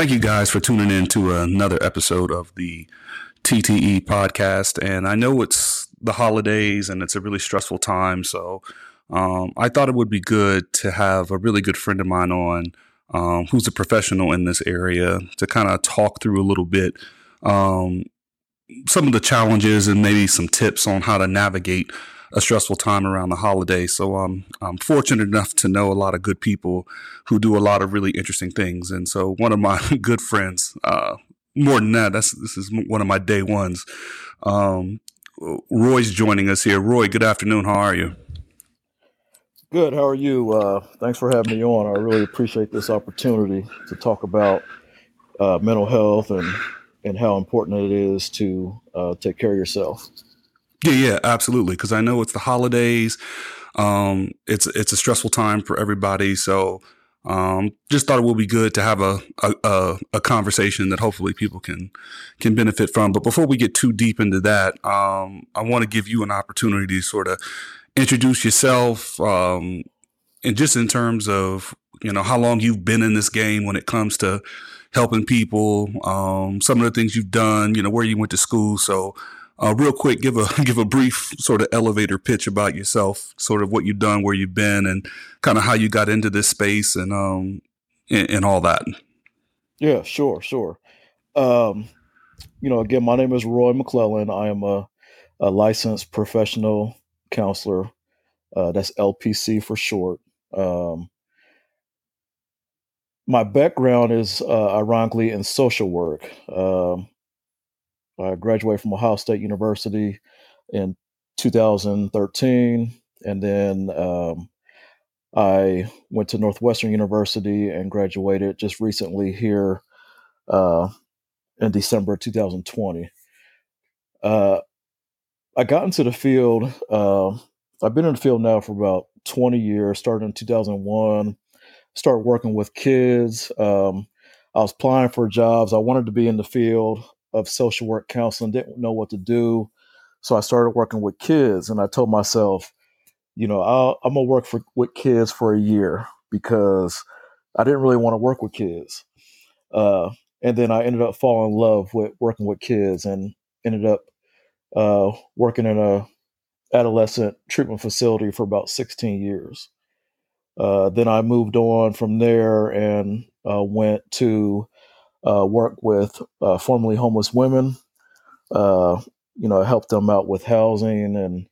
Thank you guys for tuning in to another episode of the TTE podcast. And I know it's the holidays and it's a really stressful time. So um, I thought it would be good to have a really good friend of mine on um, who's a professional in this area to kind of talk through a little bit um, some of the challenges and maybe some tips on how to navigate a stressful time around the holiday. So um, I'm fortunate enough to know a lot of good people who do a lot of really interesting things. And so one of my good friends, uh, more than that, that's this is one of my day ones. Um, Roy's joining us here. Roy, good afternoon. How are you? Good. How are you? Uh, thanks for having me on. I really appreciate this opportunity to talk about uh, mental health and and how important it is to uh, take care of yourself. Yeah, yeah, absolutely. Because I know it's the holidays. Um, it's it's a stressful time for everybody. So um, just thought it would be good to have a, a, a conversation that hopefully people can can benefit from. But before we get too deep into that, um, I want to give you an opportunity to sort of introduce yourself, um, and just in terms of you know how long you've been in this game when it comes to helping people, um, some of the things you've done, you know, where you went to school. So uh, real quick, give a give a brief sort of elevator pitch about yourself, sort of what you've done, where you've been, and kind of how you got into this space, and um, and, and all that. Yeah, sure, sure. Um, you know, again, my name is Roy McClellan. I am a, a licensed professional counselor. Uh, that's LPC for short. Um, my background is uh, ironically in social work. Um, I graduated from Ohio State University in 2013, and then um, I went to Northwestern University and graduated just recently here uh, in December 2020. Uh, I got into the field. Uh, I've been in the field now for about 20 years. Started in 2001. Started working with kids. Um, I was applying for jobs. I wanted to be in the field of social work counseling, didn't know what to do. So I started working with kids and I told myself, you know, i am going to work for, with kids for a year because I didn't really want to work with kids. Uh, and then I ended up falling in love with working with kids and ended up uh, working in a adolescent treatment facility for about 16 years. Uh, then I moved on from there and uh, went to uh, work with uh, formerly homeless women. Uh, you know, help them out with housing, and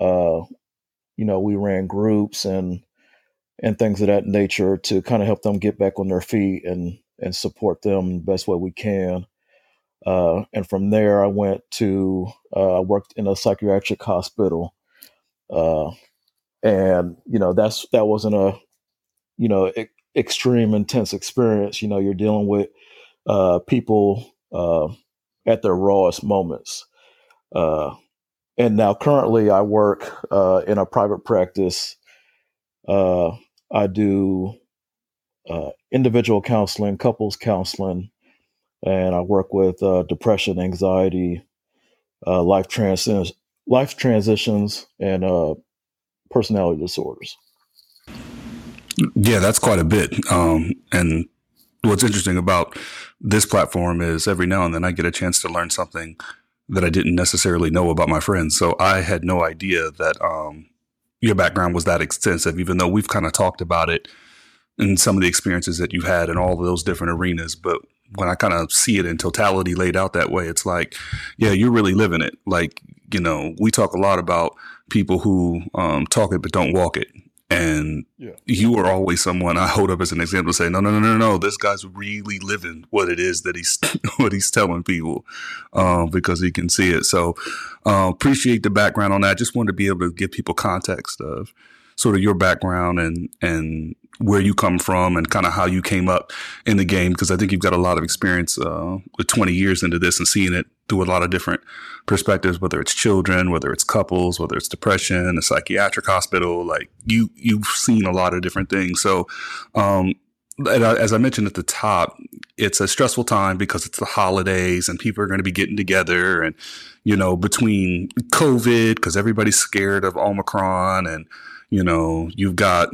uh, you know, we ran groups and and things of that nature to kind of help them get back on their feet and and support them the best way we can. Uh, and from there, I went to uh, I worked in a psychiatric hospital, and you know that's that wasn't a you know extreme intense experience. You know, you're dealing with uh, people uh, at their rawest moments. Uh, and now, currently, I work uh, in a private practice. Uh, I do uh, individual counseling, couples counseling, and I work with depression, anxiety, life transitions, life transitions, and personality disorders. Yeah, that's quite a bit. Um, and what's interesting about this platform is every now and then I get a chance to learn something that I didn't necessarily know about my friends. So I had no idea that um, your background was that extensive, even though we've kind of talked about it and some of the experiences that you've had in all of those different arenas. But when I kind of see it in totality laid out that way, it's like, yeah, you're really living it. Like, you know, we talk a lot about people who um, talk it but don't walk it. And yeah. you are always someone I hold up as an example to say, no, no, no, no, no, this guy's really living what it is that he's what he's telling people, um, because he can see it. So uh, appreciate the background on that. Just wanted to be able to give people context of sort of your background and and where you come from and kind of how you came up in the game because I think you've got a lot of experience uh, with 20 years into this and seeing it through a lot of different perspectives, whether it's children, whether it's couples, whether it's depression, a psychiatric hospital. Like you, you've seen a lot of different things. So, um, as I mentioned at the top, it's a stressful time because it's the holidays and people are going to be getting together and, you know, between COVID, because everybody's scared of Omicron and, you know, you've got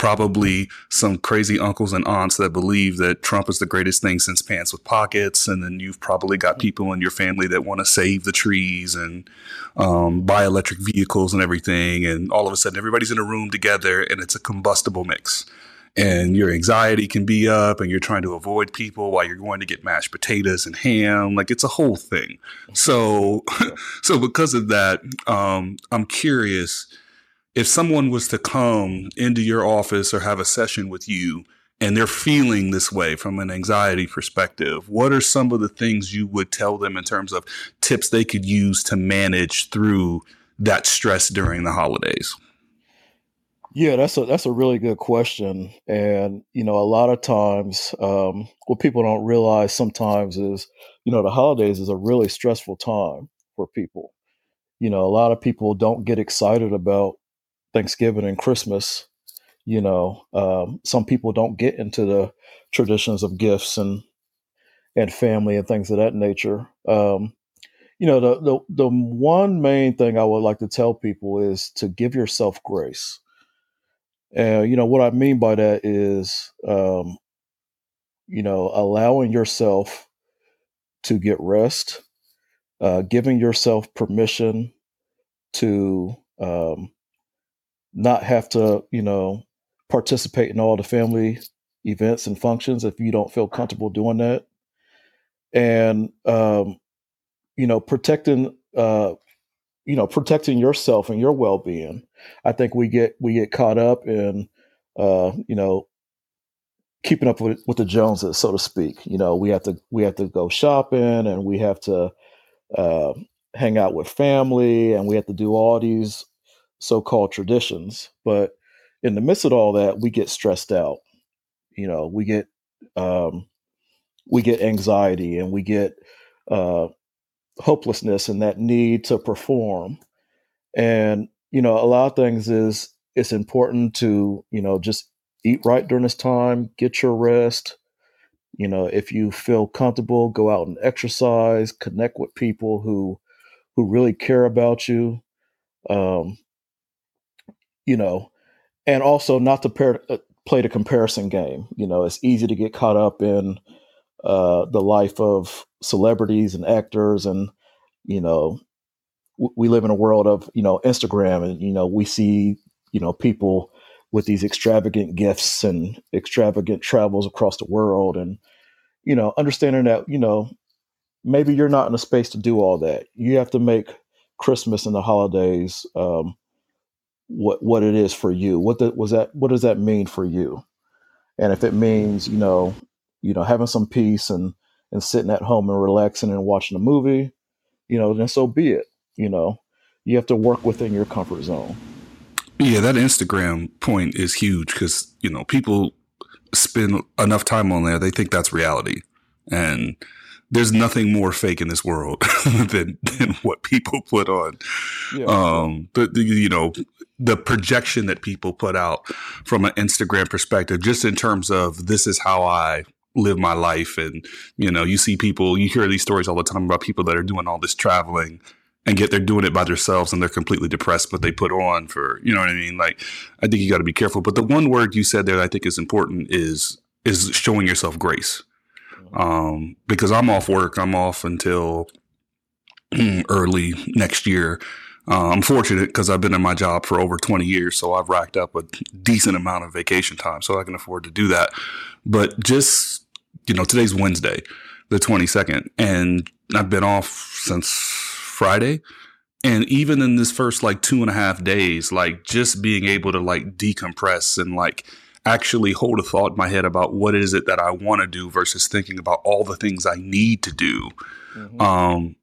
probably some crazy uncles and aunts that believe that Trump is the greatest thing since pants with pockets. And then you've probably got people in your family that want to save the trees and um, buy electric vehicles and everything. And all of a sudden, everybody's in a room together and it's a combustible mix and your anxiety can be up and you're trying to avoid people while you're going to get mashed potatoes and ham like it's a whole thing so so because of that um, i'm curious if someone was to come into your office or have a session with you and they're feeling this way from an anxiety perspective what are some of the things you would tell them in terms of tips they could use to manage through that stress during the holidays yeah, that's a that's a really good question, and you know, a lot of times, um, what people don't realize sometimes is, you know, the holidays is a really stressful time for people. You know, a lot of people don't get excited about Thanksgiving and Christmas. You know, um, some people don't get into the traditions of gifts and and family and things of that nature. Um, you know, the, the the one main thing I would like to tell people is to give yourself grace and you know what I mean by that is, um, you know, allowing yourself to get rest, uh, giving yourself permission to um, not have to, you know, participate in all the family events and functions if you don't feel comfortable doing that, and um, you know, protecting uh, you know protecting yourself and your well-being. I think we get we get caught up in uh you know keeping up with, with the joneses so to speak. You know we have to we have to go shopping and we have to uh, hang out with family and we have to do all these so-called traditions but in the midst of all that we get stressed out you know we get um we get anxiety and we get uh hopelessness and that need to perform. And, you know, a lot of things is it's important to, you know, just eat right during this time, get your rest. You know, if you feel comfortable, go out and exercise, connect with people who who really care about you. Um, you know, and also not to pair, uh, play the comparison game. You know, it's easy to get caught up in uh, the life of celebrities and actors and you know w- we live in a world of you know instagram and you know we see you know people with these extravagant gifts and extravagant travels across the world and you know understanding that you know maybe you're not in a space to do all that you have to make christmas and the holidays um, what what it is for you what the, was that what does that mean for you and if it means you know you know having some peace and and sitting at home and relaxing and watching a movie, you know, then so be it. You know, you have to work within your comfort zone. Yeah, that Instagram point is huge because, you know, people spend enough time on there, they think that's reality. And there's nothing more fake in this world than, than what people put on. Yeah. Um, but the, you know, the projection that people put out from an Instagram perspective, just in terms of this is how I live my life. And, you know, you see people, you hear these stories all the time about people that are doing all this traveling and yet they're doing it by themselves and they're completely depressed, but they put on for, you know what I mean? Like, I think you got to be careful. But the one word you said there that I think is important is, is showing yourself grace. Um, because I'm off work. I'm off until early next year. Uh, I'm fortunate because I've been in my job for over 20 years, so I've racked up a decent amount of vacation time, so I can afford to do that. But just you know, today's Wednesday, the 22nd, and I've been off since Friday. And even in this first like two and a half days, like just being able to like decompress and like actually hold a thought in my head about what is it that I want to do versus thinking about all the things I need to do, mm-hmm. um,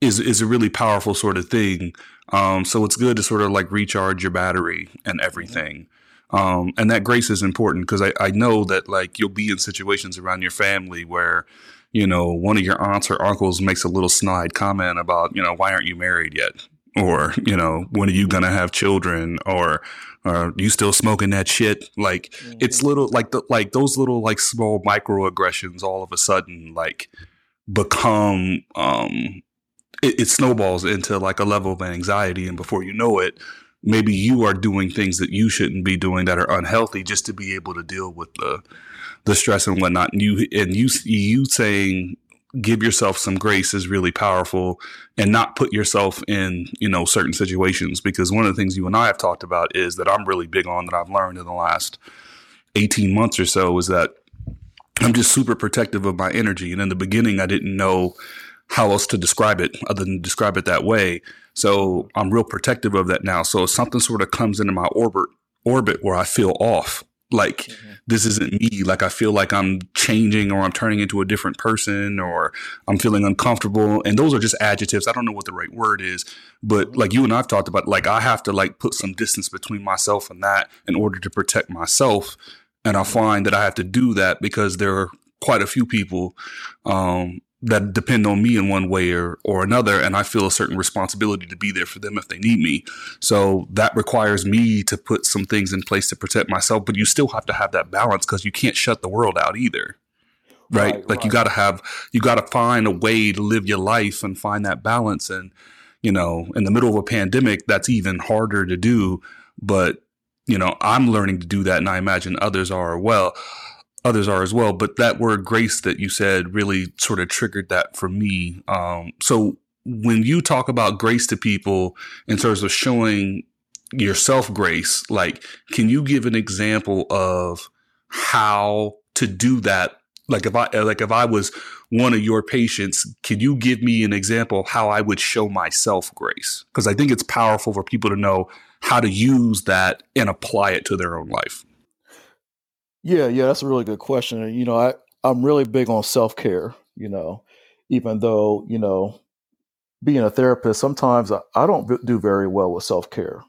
is is a really powerful sort of thing. Um, so it's good to sort of like recharge your battery and mm-hmm. everything. Um, and that grace is important because I, I know that like you'll be in situations around your family where, you know, one of your aunts or uncles makes a little snide comment about, you know, why aren't you married yet? Or, you know, when are you going to have children? Or, are you still smoking that shit? Like mm-hmm. it's little, like the, like those little, like small microaggressions all of a sudden, like become, um, it, it snowballs into like a level of anxiety. And before you know it, maybe you are doing things that you shouldn't be doing that are unhealthy just to be able to deal with the the stress and whatnot. And you and you you saying give yourself some grace is really powerful and not put yourself in you know certain situations. Because one of the things you and I have talked about is that I'm really big on that I've learned in the last 18 months or so is that I'm just super protective of my energy. And in the beginning I didn't know how else to describe it other than describe it that way. So I'm real protective of that now. So if something sort of comes into my orbit orbit where I feel off like mm-hmm. this isn't me. Like i feel like i'm changing or i'm turning into a different person or i'm feeling uncomfortable. And those are just adjectives. I don't know what the right word is. But mm-hmm. like you and i've talked about like i have to like put some distance between myself and that in order to protect myself. And i find that i have to do that because there are quite a few people um, that depend on me in one way or, or another. And I feel a certain responsibility to be there for them if they need me. So that requires me to put some things in place to protect myself. But you still have to have that balance because you can't shut the world out either. Right. right like right. you got to have, you got to find a way to live your life and find that balance. And, you know, in the middle of a pandemic, that's even harder to do. But, you know, I'm learning to do that. And I imagine others are well others are as well. But that word grace that you said really sort of triggered that for me. Um, so when you talk about grace to people in terms of showing yourself grace, like, can you give an example of how to do that? Like if I, like if I was one of your patients, can you give me an example of how I would show myself grace? Because I think it's powerful for people to know how to use that and apply it to their own life. Yeah, yeah, that's a really good question. And, you know, I, I'm really big on self care, you know, even though, you know, being a therapist, sometimes I, I don't do very well with self care,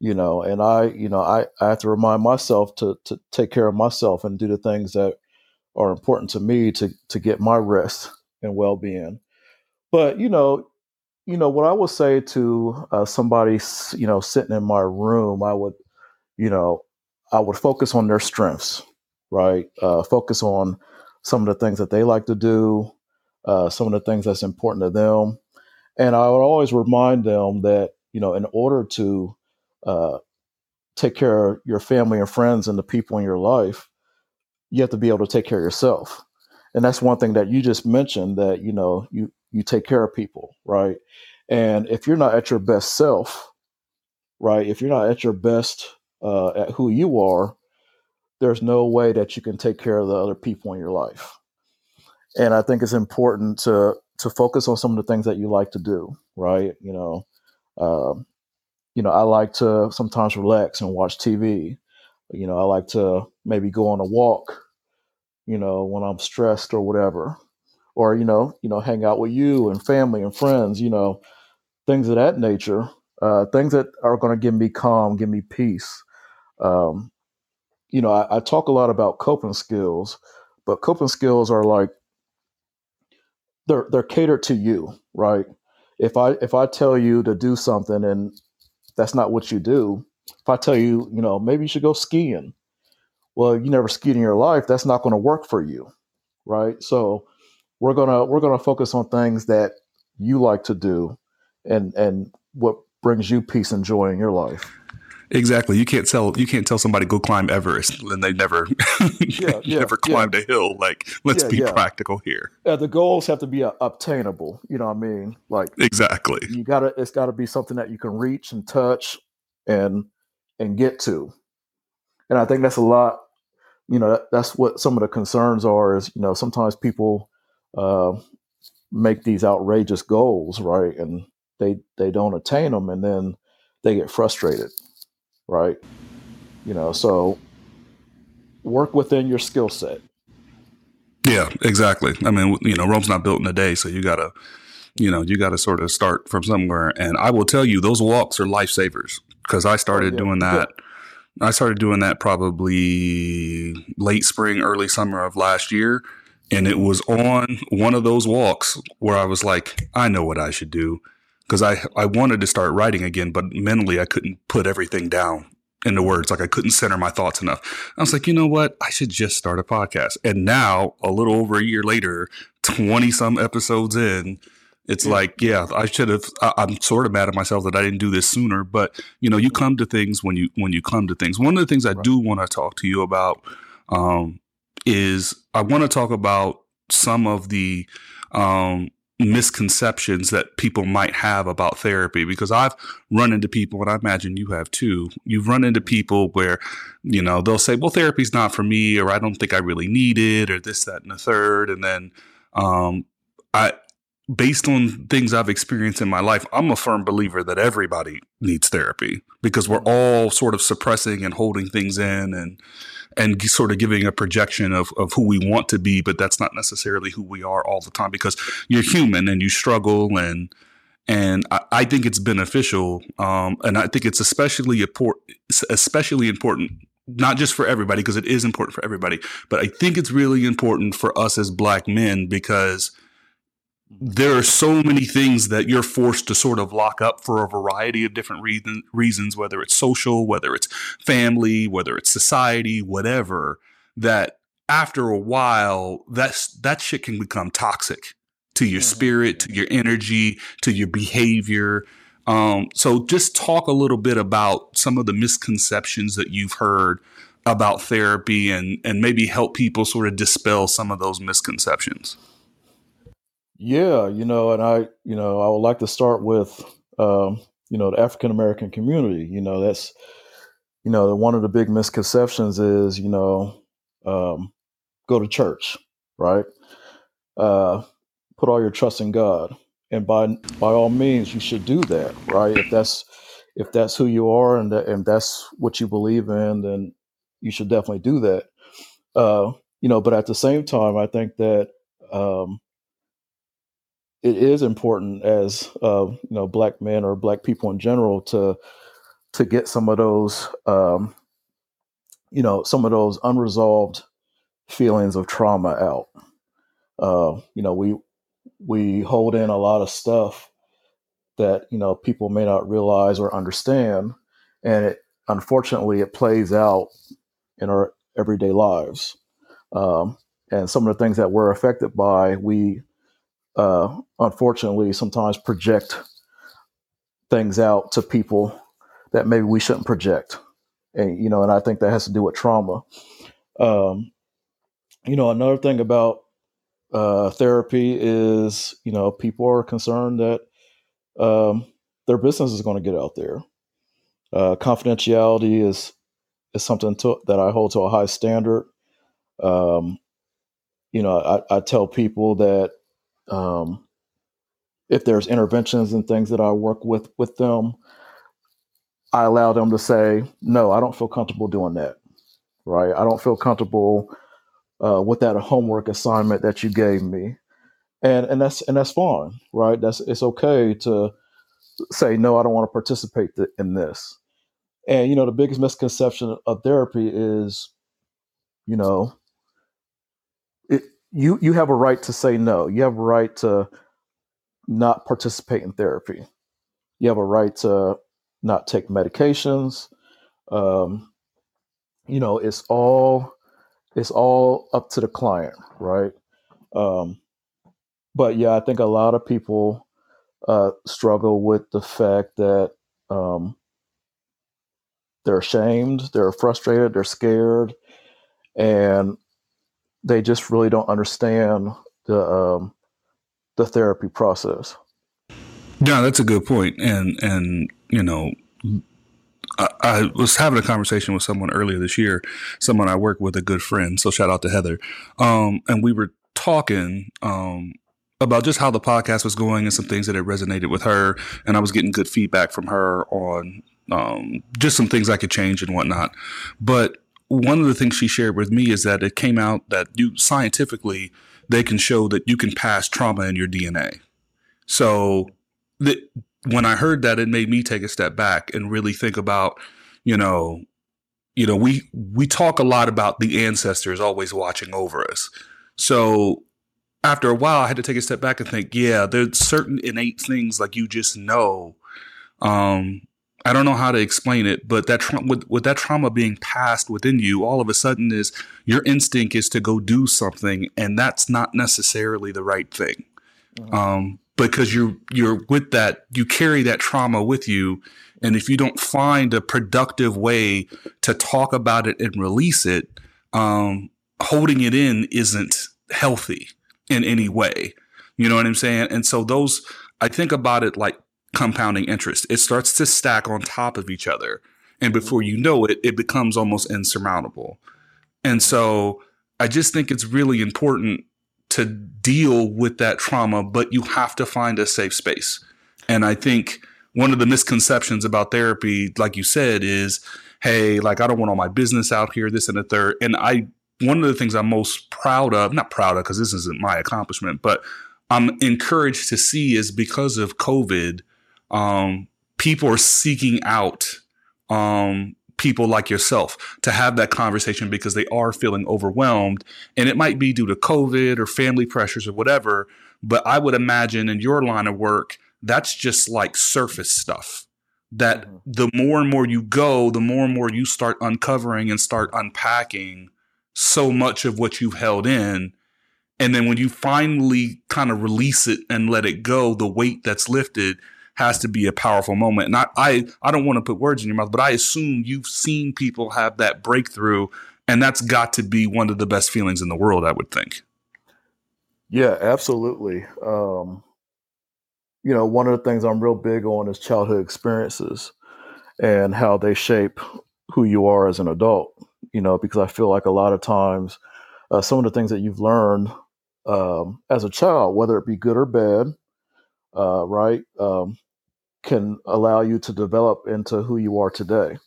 you know, and I, you know, I, I have to remind myself to, to take care of myself and do the things that are important to me to, to get my rest and well being. But, you know, you know, what I would say to uh, somebody, you know, sitting in my room, I would, you know, I would focus on their strengths right? Uh, focus on some of the things that they like to do, uh, some of the things that's important to them. And I would always remind them that, you know, in order to uh, take care of your family and friends and the people in your life, you have to be able to take care of yourself. And that's one thing that you just mentioned that, you know, you, you take care of people, right? And if you're not at your best self, right, if you're not at your best uh, at who you are, there's no way that you can take care of the other people in your life. And I think it's important to to focus on some of the things that you like to do, right? You know, um, you know, I like to sometimes relax and watch TV. You know, I like to maybe go on a walk, you know, when I'm stressed or whatever. Or, you know, you know, hang out with you and family and friends, you know, things of that nature. Uh, things that are going to give me calm, give me peace. Um, you know, I, I talk a lot about coping skills, but coping skills are like they're they're catered to you, right? If I if I tell you to do something and that's not what you do, if I tell you, you know, maybe you should go skiing, well, you never skied in your life, that's not going to work for you, right? So we're gonna we're gonna focus on things that you like to do, and and what brings you peace and joy in your life. Exactly. You can't tell you can't tell somebody go climb Everest and they never yeah, yeah, never climbed yeah. a hill. Like, let's be practical here. Yeah, the goals have to be uh, obtainable. You know what I mean? Like exactly. You gotta. It's got to be something that you can reach and touch and and get to. And I think that's a lot. You know, that, that's what some of the concerns are. Is you know sometimes people uh, make these outrageous goals, right, and they they don't attain them, and then they get frustrated right? You know, so work within your skill set. Yeah, exactly. I mean, you know, Rome's not built in a day, so you gotta, you know, you gotta sort of start from somewhere. And I will tell you, those walks are lifesavers because I started oh, yeah. doing that. Yeah. I started doing that probably late spring, early summer of last year. And it was on one of those walks where I was like, I know what I should do because I, I wanted to start writing again, but mentally I couldn't put everything down into words. Like I couldn't center my thoughts enough. I was like, you know what? I should just start a podcast. And now, a little over a year later, 20 some episodes in, It's yeah. like, yeah, I should have. I'm sort of mad at myself that I didn't do this sooner. But you know, you come to things when you when you come to things. One of the things I right. do want to talk to you about um, is I want to talk about some of the um, misconceptions that people might have about therapy because I've run into people and I imagine you have too. You've run into people where, you know, they'll say, well, therapy's not for me, or I don't think I really need it, or this, that, and the third. And then, um, I, based on things I've experienced in my life, I'm a firm believer that everybody needs therapy because we're all sort of suppressing and holding things in and, and sort of giving a projection of, of who we want to be, but that's not necessarily who we are all the time because you're human and you struggle and and I, I think it's beneficial, um, and I think it's especially important, especially important not just for everybody because it is important for everybody, but I think it's really important for us as black men because there are so many things that you're forced to sort of lock up for a variety of different reason, reasons, whether it's social, whether it's family, whether it's society, whatever, that after a while, that's, that shit can become toxic to your mm-hmm. spirit, to your energy, to your behavior. Um, so just talk a little bit about some of the misconceptions that you've heard about therapy and, and maybe help people sort of dispel some of those misconceptions. Yeah, you know, and I, you know, I would like to start with, um, you know, the African American community. You know, that's, you know, one of the big misconceptions is, you know, um, go to church, right? Uh, put all your trust in God, and by by all means, you should do that, right? If that's if that's who you are and that, and that's what you believe in, then you should definitely do that. Uh, you know, but at the same time, I think that um, it is important as uh, you know black men or black people in general to to get some of those um, you know some of those unresolved feelings of trauma out. Uh, you know we we hold in a lot of stuff that you know people may not realize or understand, and it unfortunately it plays out in our everyday lives. Um, and some of the things that we're affected by, we uh, unfortunately sometimes project things out to people that maybe we shouldn't project. And, you know, and I think that has to do with trauma. Um, you know, another thing about uh, therapy is, you know, people are concerned that um, their business is going to get out there. Uh, confidentiality is is something to, that I hold to a high standard. Um, you know, I, I tell people that um, if there's interventions and things that I work with with them, I allow them to say, no, I don't feel comfortable doing that. Right? I don't feel comfortable uh, with that homework assignment that you gave me, and and that's and that's fine, right? That's it's okay to say no. I don't want to participate th- in this. And you know, the biggest misconception of therapy is, you know, you you have a right to say no. You have a right to not participate in therapy. You have a right to not take medications. Um, you know, it's all it's all up to the client, right? Um, but yeah, I think a lot of people uh, struggle with the fact that um, they're ashamed, they're frustrated, they're scared, and they just really don't understand the um, the therapy process. Yeah, that's a good point, and and you know, I, I, was having a conversation with someone earlier this year, someone I work with, a good friend. So shout out to Heather, um, and we were talking um, about just how the podcast was going and some things that had resonated with her, and I was getting good feedback from her on um, just some things I could change and whatnot, but one of the things she shared with me is that it came out that you scientifically they can show that you can pass trauma in your DNA. So when I heard that, it made me take a step back and really think about, you know, you know, we we talk a lot about the ancestors always watching over us. So after a while, I had to take a step back and think, yeah, there's certain innate things like you just know um, I don't know how to explain it, but that tra- with, with that trauma being passed within you, all of a sudden is your instinct is to go do something, and that's not necessarily the right thing. Mm-hmm. Um, because you're you're with that you carry that trauma with you and if you don't find a productive way to talk about it and release it um, holding it in isn't healthy in any way you know what i'm saying and so those i think about it like compounding interest it starts to stack on top of each other and mm-hmm. before you know it it becomes almost insurmountable and so i just think it's really important to deal with that trauma, but you have to find a safe space. And I think one of the misconceptions about therapy, like you said, is, hey, like I don't want all my business out here, this and the third. And I, one of the things I'm most proud of, not proud of because this isn't my accomplishment, but I'm encouraged to see is because of COVID, um, people are seeking out um, people like yourself to have that conversation because they are feeling overwhelmed. And it might be due to COVID or family pressures or whatever. But I would imagine in your line of work, that's just like surface stuff. That mm-hmm. the more and more you go, the more and more you start uncovering and start unpacking so much of what you've held in. And then when you finally kind of release it and let it go, the weight that's lifted, has to be a powerful moment. And I, I, I don't want to put words in your mouth, but I assume you've seen people have that breakthrough, and that's got to be one of the best feelings in the world, I would think. Yeah, absolutely. Um, you know, one of the things I'm real big on is childhood experiences and how they shape who you are as an adult. You know, because I feel like a lot of times uh, some of the things that you've learned um, as a child, whether it be good or bad, uh, right, um, can allow you to develop into who you are today.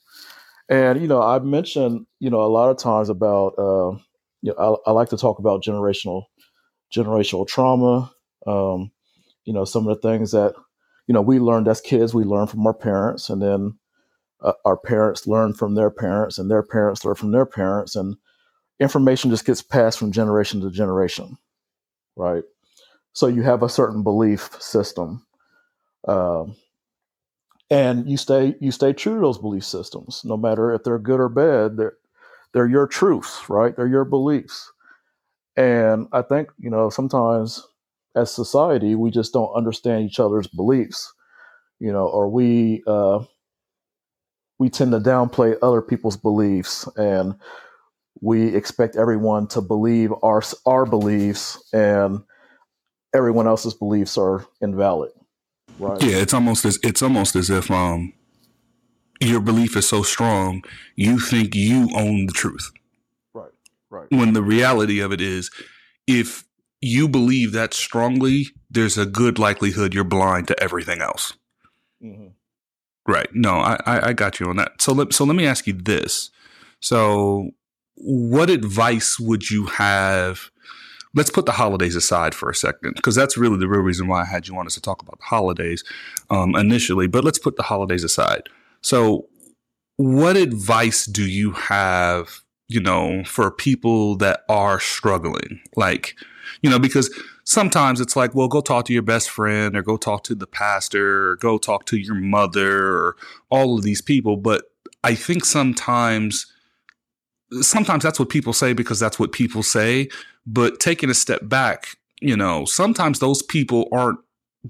And you know, I've mentioned you know a lot of times about uh, you know I, I like to talk about generational generational trauma. Um, you know, some of the things that you know we learned as kids, we learn from our parents, and then uh, our parents learn from their parents, and their parents learn from their parents, and information just gets passed from generation to generation, right? So you have a certain belief system. Um, and you stay you stay true to those belief systems. No matter if they're good or bad they're they're your truths right? They're your beliefs. And i think you know sometimes as society we just don't understand each other's beliefs you know or we uh we tend to downplay other people's beliefs and we expect everyone to believe our our beliefs and everyone else's beliefs are invalid Right. Yeah, it's almost as it's almost as if um your belief is so strong, you think you own the truth. Right. Right. When the reality of it is if you believe that strongly, there's a good likelihood you're blind to everything else. Mm-hmm. Right. No, I, I, I got you on that. So let so let me ask you this. So what advice would you have let's put the holidays aside for a second because that's really the real reason why I had you on us to talk about the holidays um, initially. But let's put the holidays aside. So, what advice do you have, you know, for people that are struggling? Like, you know, because sometimes it's like, well, go talk to your best friend or go talk to the pastor or go talk to your mother or all of these people. But I think sometimes sometimes that's what people say because that's what people say. But taking a step back, you know, sometimes those people aren't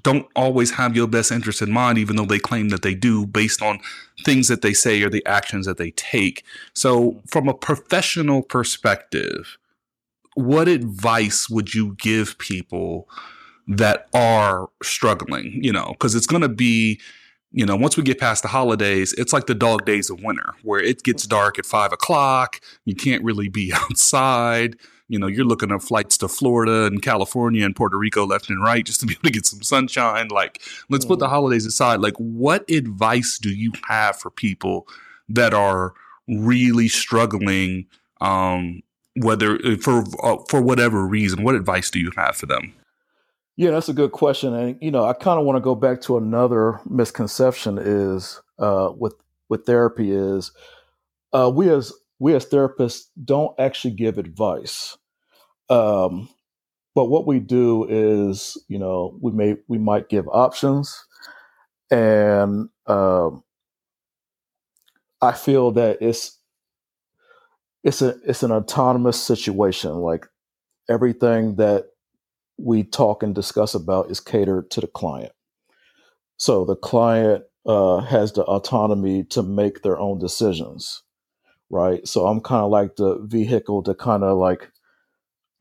don't always have your best interest in mind, even though they claim that they do, based on things that they say or the actions that they take. So, from a professional perspective, what advice would you give people that are struggling? You know, because it's going to be you know, once we get past the holidays, it's like the dog days of winter where it gets dark at five o'clock. You can't really be outside. You know, you're looking at flights to Florida and California and Puerto Rico left and right just to be able to get some sunshine. Like, let's put the mm. holidays aside. Like, what advice do you have for people that are really struggling? Um, whether for uh, for whatever reason, what advice do you have for them? Yeah, that's a good question, and you know, I kind of want to go back to another misconception is uh, with with therapy is uh, we as we as therapists don't actually give advice, um, but what we do is you know we may we might give options, and um, I feel that it's it's a it's an autonomous situation, like everything that we talk and discuss about is catered to the client. So the client uh, has the autonomy to make their own decisions, right? So I'm kind of like the vehicle to kind of like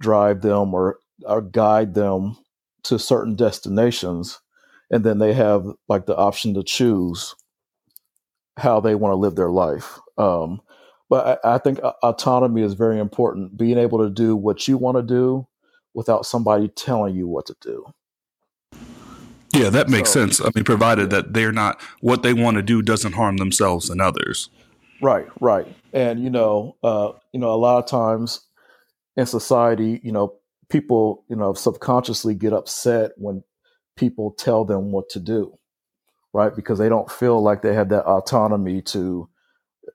drive them or, or guide them to certain destinations. And then they have like the option to choose how they want to live their life. Um, but I, I think autonomy is very important. Being able to do what you want to do without somebody telling you what to do. Yeah, that makes so, sense. I mean, provided that they're not what they want to do doesn't harm themselves and others. Right, right. And you know, uh, you know, a lot of times in society, you know, people, you know, subconsciously get upset when people tell them what to do, right? Because they don't feel like they have that autonomy to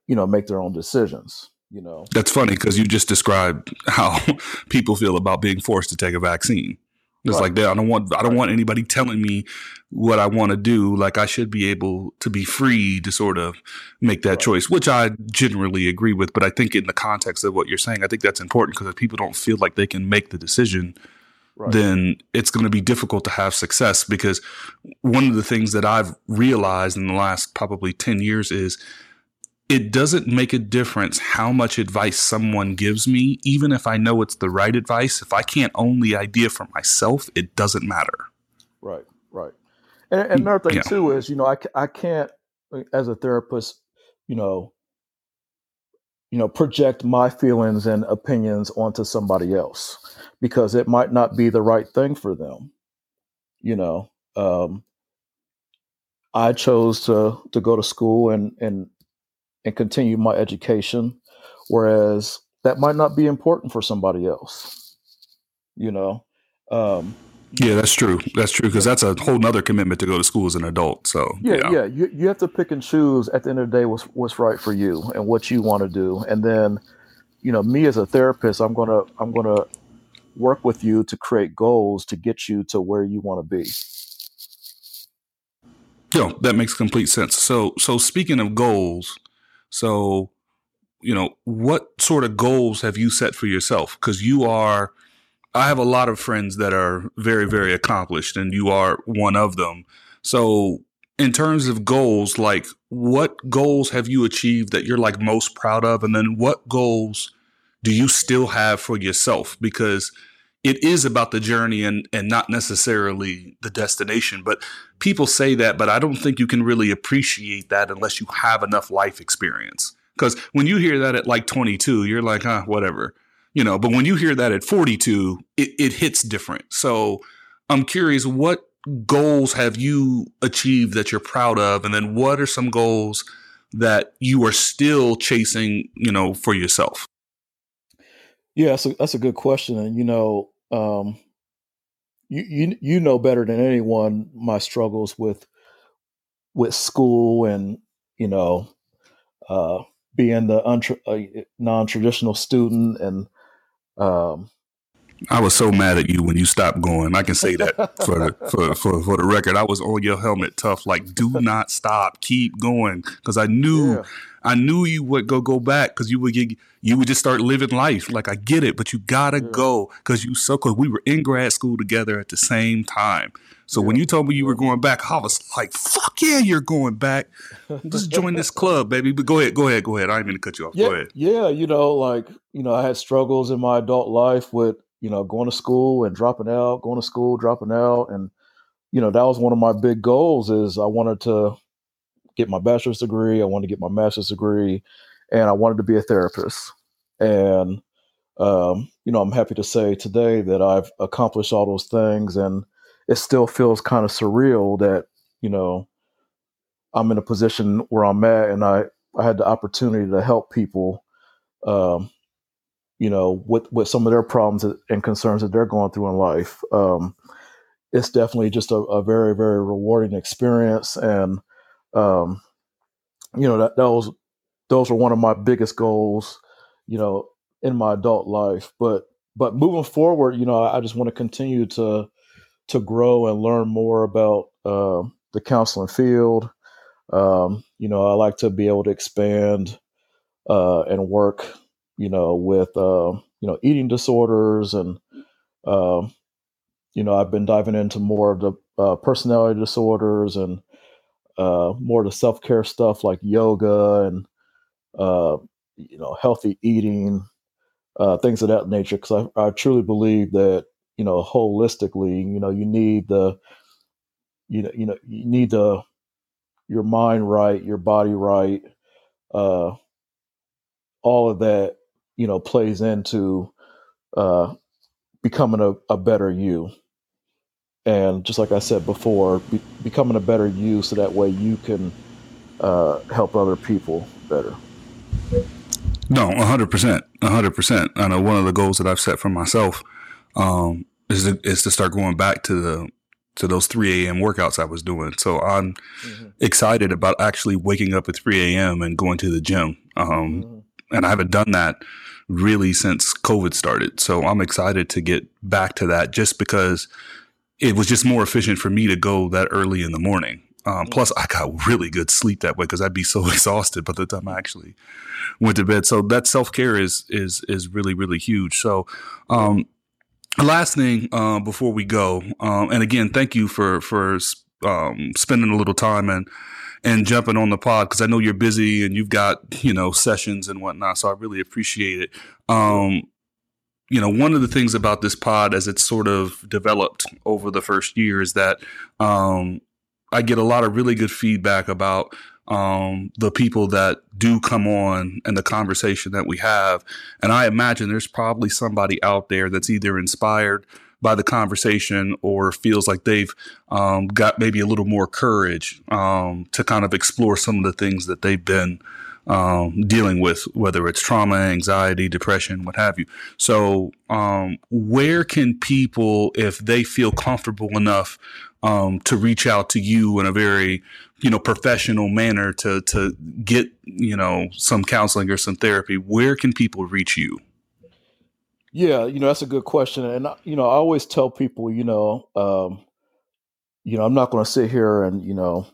you know make their own decisions you know that's funny because you just described how people feel about being forced to take a vaccine it's right. like that i don't want i don't want anybody telling me what i want to do like i should be able to be free to sort of make that right. choice which i generally agree with but i think in the context of what you're saying i think that's important because if people don't feel like they can make the decision Right. then it's going to be difficult to have success because one of the things that I've realized in the last probably 10 years is it doesn't make a difference how much advice someone gives me, even if I know it's the right advice. If I can't own the idea for myself, it doesn't matter. Right, right. And, and another thing, yeah. too, is, you know, I, I can't, as a therapist, you know, you know, project my feelings and opinions onto somebody else because it might not be the right thing for them. You know, um, I chose to to go to school and and and continue my education, whereas that might not be important for somebody else. You know. Um, yeah, that's true. That's true because that's a whole nother commitment to go to school as an adult. So yeah, yeah, yeah. You, you have to pick and choose at the end of the day what's what's right for you and what you want to do, and then you know me as a therapist, I'm gonna I'm gonna work with you to create goals to get you to where you want to be. Yeah, that makes complete sense. So so speaking of goals, so, you know, what sort of goals have you set for yourself? Because you are, I have a lot of friends that are very, very accomplished, and you are one of them. So, in terms of goals, like what goals have you achieved that you're like most proud of? And then what goals do you still have for yourself? Because it is about the journey and and not necessarily the destination but people say that but i don't think you can really appreciate that unless you have enough life experience. Because when you hear that at like 22 you're like huh whatever you know but when you hear that at 42 it, it hits different. So i'm curious what goals have you achieved that you're proud of? And then what are some goals that you are still chasing you know for yourself yeah, that's a, that's a good question, and you know, um, you, you you know better than anyone my struggles with with school and you know uh, being the untra- uh, non-traditional student and um, I was so mad at you when you stopped going. I can say that for the for, for, for the record. I was on your helmet tough, like do not stop, keep going, because I knew yeah. I knew you would go go back because you would get you would just start living life. Like I get it, but you gotta yeah. go because you so because we were in grad school together at the same time. So yeah. when you told me you were going back, I was like, "Fuck yeah, you're going back! Just join this club, baby." But go ahead, go ahead, go ahead. I didn't mean to cut you off. Yeah, go ahead. Yeah, you know, like you know, I had struggles in my adult life with you know, going to school and dropping out, going to school, dropping out. And, you know, that was one of my big goals is I wanted to get my bachelor's degree. I wanted to get my master's degree and I wanted to be a therapist. And, um, you know, I'm happy to say today that I've accomplished all those things and it still feels kind of surreal that, you know, I'm in a position where I'm at and I, I had the opportunity to help people um, you know, with with some of their problems and concerns that they're going through in life. Um, it's definitely just a, a, very very rewarding experience, and um, you know that those those are one of my biggest goals, you know, in my adult life. But but moving forward, you know, I, I just want to continue to to grow and learn more about uh, the counseling field. Um, you know, I like to be able to expand uh, and work you know, with uh, you know eating disorders and uh, you know, I've been diving into more of the uh, personality disorders and uh, more of the self care stuff like yoga and uh, you know healthy eating, uh, things of that nature. Because I, I truly believe that you know holistically, you know, you need the you know you know you need the your mind right, your body right, uh, all of that you know plays into uh, becoming a, a better you and just like I said before, be, becoming a better you so that way you can uh, help other people better. No, hundred percent, hundred percent. I know one of the goals that I've set for myself um, is to, is to start going back to the to those three a.m. workouts I was doing. So I'm mm-hmm. excited about actually waking up at three a.m. and going to the gym. Um, mm-hmm. And I haven't done that really since COVID started. So I'm excited to get back to that, just because it was just more efficient for me to go that early in the morning. Um, plus, I got really good sleep that way because I'd be so exhausted by the time I actually went to bed. So that self care is is is really really huge. So, um, last thing uh, before we go, um, and again, thank you for for um, spending a little time and and jumping on the pod because I know you're busy and you've got you know sessions and whatnot. So I really appreciate it. Um, you know, one of the things about this pod as it's sort of developed over the first year is that um, I get a lot of really good feedback about um, the people that do come on and the conversation that we have. And I imagine there's probably somebody out there that's either inspired by the conversation or feels like they've um, got maybe a little more courage um, to kind of explore some of the things that they've been um, dealing with, whether it's trauma, anxiety, depression, what have you. So, um, where can people, if they feel comfortable enough um, to reach out to you in a very, you know, professional manner to to get you know some counseling or some therapy, where can people reach you? Yeah, you know that's a good question, and you know I always tell people, you know, um, you know I'm not going to sit here and you know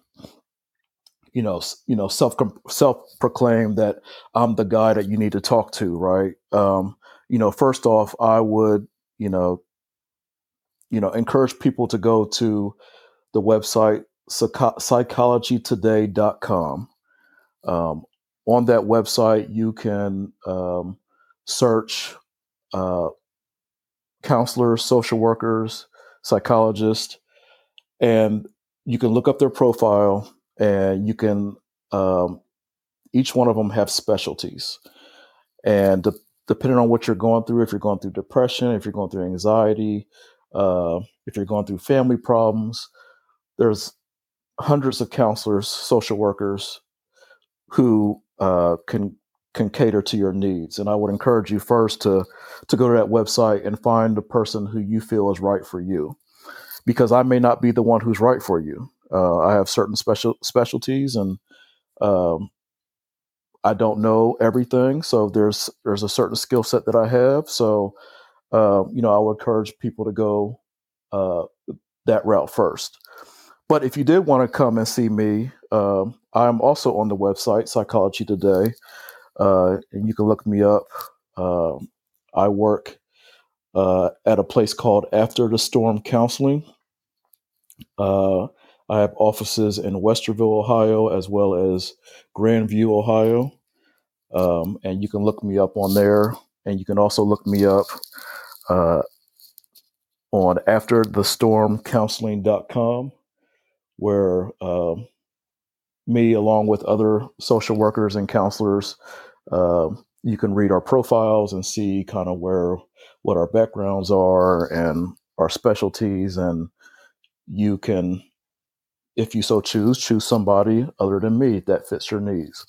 you know, you know, self self proclaim that I'm the guy that you need to talk to, right? Um, you know, first off, I would, you know, you know, encourage people to go to the website psychologytoday.com. Um, on that website, you can um, search uh, counselors, social workers, psychologists, and you can look up their profile and you can um, each one of them have specialties. And de- depending on what you're going through if you're going through depression if you're going through anxiety uh, if you're going through family problems there's hundreds of counselors social workers who uh, can can cater to your needs and i would encourage you first to to go to that website and find the person who you feel is right for you because i may not be the one who's right for you uh, I have certain special specialties, and um, I don't know everything. So there's there's a certain skill set that I have. So uh, you know, I would encourage people to go uh, that route first. But if you did want to come and see me, um, I'm also on the website Psychology Today, uh, and you can look me up. Um, I work uh, at a place called After the Storm Counseling. Uh, I have offices in Westerville, Ohio, as well as Grandview, Ohio. Um, and you can look me up on there. And you can also look me up uh, on afterthestormcounseling.com, where uh, me, along with other social workers and counselors, uh, you can read our profiles and see kind of where what our backgrounds are and our specialties, and you can if you so choose, choose somebody other than me that fits your needs.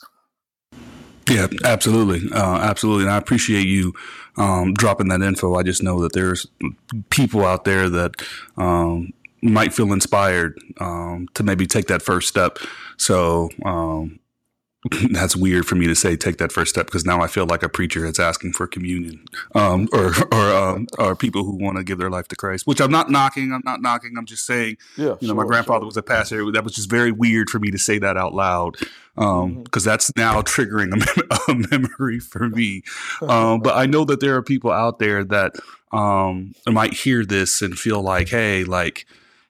Yeah, absolutely, uh, absolutely, and I appreciate you um, dropping that info. I just know that there's people out there that um, might feel inspired um, to maybe take that first step. So um, that's weird for me to say take that first step because now I feel like a preacher that's asking for communion, um, or or um, or people who want to give their life to Christ. Which I'm not knocking. I'm not knocking. I'm just saying. Yeah, you know, sure, my grandfather sure. was a pastor. That was just very weird for me to say that out loud because um, mm-hmm. that's now triggering a, mem- a memory for me. Um, but I know that there are people out there that um, might hear this and feel like, hey, like,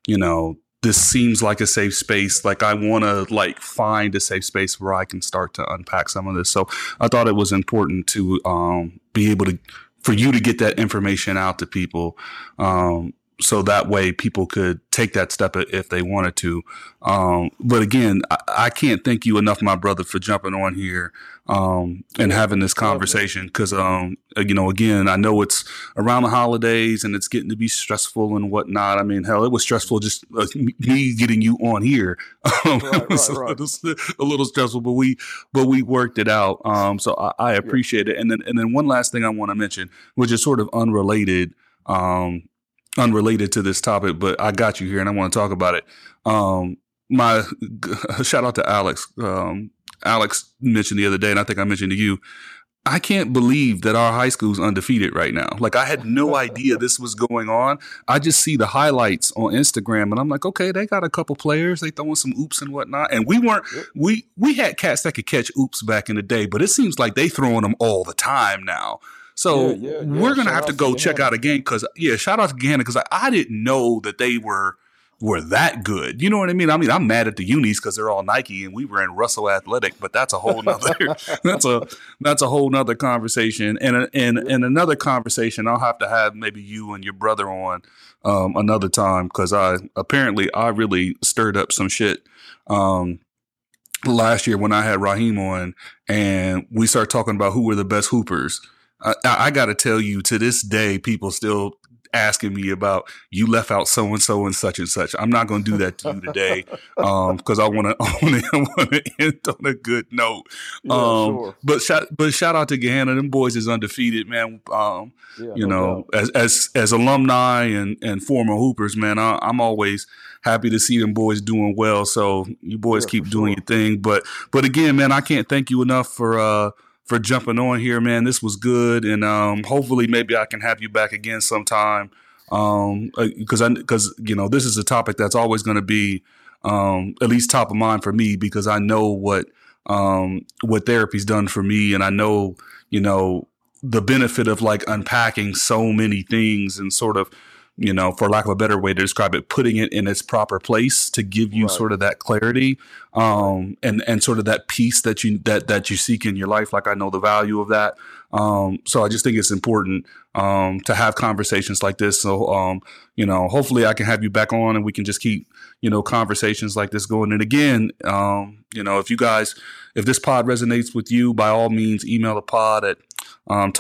you know, this seems like a safe space. Like I want to like find a safe space where I can start to unpack some of this. So I thought it was important to um, be able to for you to get that information out to people. Um, so that way people could take that step if they wanted to. Um, but again, I, I, can't thank you enough, my brother, for jumping on here um, and having this conversation. Because um, uh, you know, again, I know it's around the holidays and it's getting to be stressful and whatnot. I mean, hell, it was stressful just uh, me getting you on here. right, right, right. a little stressful, but we but we worked it out. Um, so I, I appreciate yeah. it. And then and then one last thing I want to mention, which is sort of unrelated. Um, unrelated to this topic, but I got you here and I want to talk about it. Um, my shout out to Alex. Um, Alex mentioned the other day, and I think I mentioned to you, I can't believe that our high school's undefeated right now. Like I had no idea this was going on. I just see the highlights on Instagram and I'm like, okay, they got a couple players, they throwing some oops and whatnot. And we weren't we we had cats that could catch oops back in the day, but it seems like they throwing them all the time now. So yeah, yeah, yeah. we're gonna shout have to go to check out a game because yeah, shout out to Gahanna because I, I, didn't know that they were were that good. You know what I mean? I mean, I'm mad at the unis because they're all Nike and we were in Russell Athletic, but that's a whole nother that's a that's a whole nother conversation. And and and another conversation I'll have to have maybe you and your brother on um, another time because I apparently I really stirred up some shit. Um, last year when I had Raheem on and we started talking about who were the best hoopers I, I got to tell you, to this day, people still asking me about you left out so and so and such and such. I'm not going to do that to you today because um, I want to I want to end on a good note. Yeah, um, sure. But shout but shout out to Gahanna. Them boys is undefeated, man. Um, yeah, you no know, as as as alumni and and former hoopers, man, I, am always happy to see them boys doing well. So you boys yeah, keep doing sure. your thing. But but again, man, I can't thank you enough for. uh for jumping on here, man. This was good, and um, hopefully, maybe I can have you back again sometime. Um, because uh, I because you know this is a topic that's always going to be um, at least top of mind for me because I know what um, what therapy's done for me, and I know you know the benefit of like unpacking so many things and sort of you know, for lack of a better way to describe it, putting it in its proper place to give you right. sort of that clarity, um, and and sort of that peace that you that that you seek in your life. Like I know the value of that. Um, so I just think it's important um, to have conversations like this. So um, you know, hopefully I can have you back on and we can just keep you know conversations like this going. And again, um, you know, if you guys if this pod resonates with you, by all means, email the pod at um,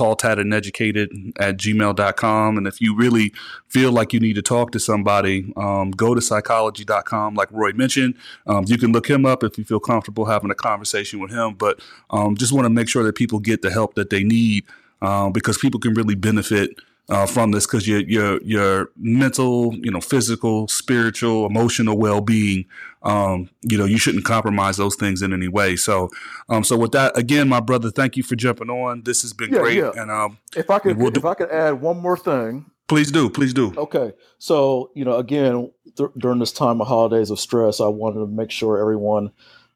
educated at gmail.com. And if you really feel like you need to talk to somebody, um, go to psychology.com, like Roy mentioned. Um, you can look him up if you feel comfortable having a conversation with him. But um, just want to make sure that people get the help that they need uh, because people can really benefit uh, from this because your your your mental, you know, physical, spiritual, emotional well being, um, you know, you shouldn't compromise those things in any way. So, um, so with that, again, my brother, thank you for jumping on. This has been yeah, great. Yeah. And um, if I could, we'll if I could add one more thing, please do, please do. Okay, so you know, again, th- during this time of holidays of stress, I wanted to make sure everyone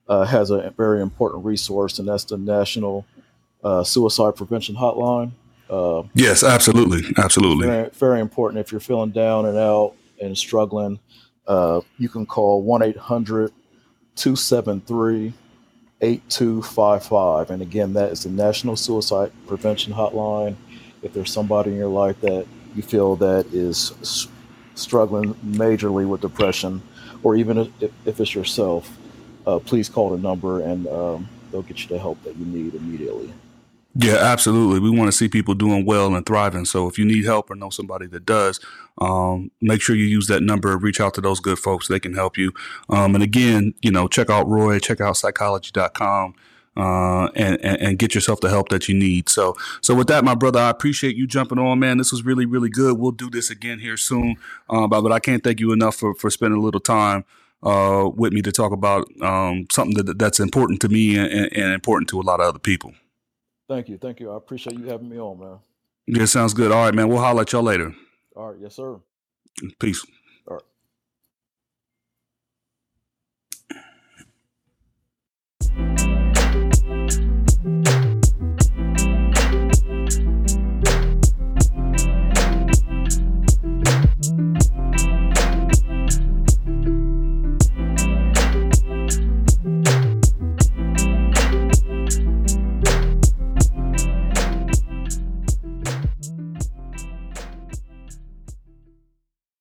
uh, has a very important resource, and that's the National uh, Suicide Prevention Hotline. Yes, absolutely, absolutely. Very, very, important if you're feeling down and out and struggling. Uh, you can call 1 800 273 8255. And again, that is the National Suicide Prevention Hotline. If there's somebody in your life that you feel that is struggling majorly with depression, or even if, if it's yourself, uh, please call the number and um, they'll get you the help that you need immediately. Yeah, absolutely. We want to see people doing well and thriving. So if you need help or know somebody that does, um, make sure you use that number. Reach out to those good folks. They can help you. Um, and again, you know, check out Roy, check out psychology.com. Uh, and, and, and get yourself the help that you need. So, so with that, my brother, I appreciate you jumping on, man. This was really, really good. We'll do this again here soon. Uh, but, but I can't thank you enough for, for spending a little time, uh, with me to talk about, um, something that, that's important to me and, and important to a lot of other people. Thank you. Thank you. I appreciate you having me on, man. Yeah, sounds good. All right, man. We'll holler at y'all later. All right. Yes, sir. Peace.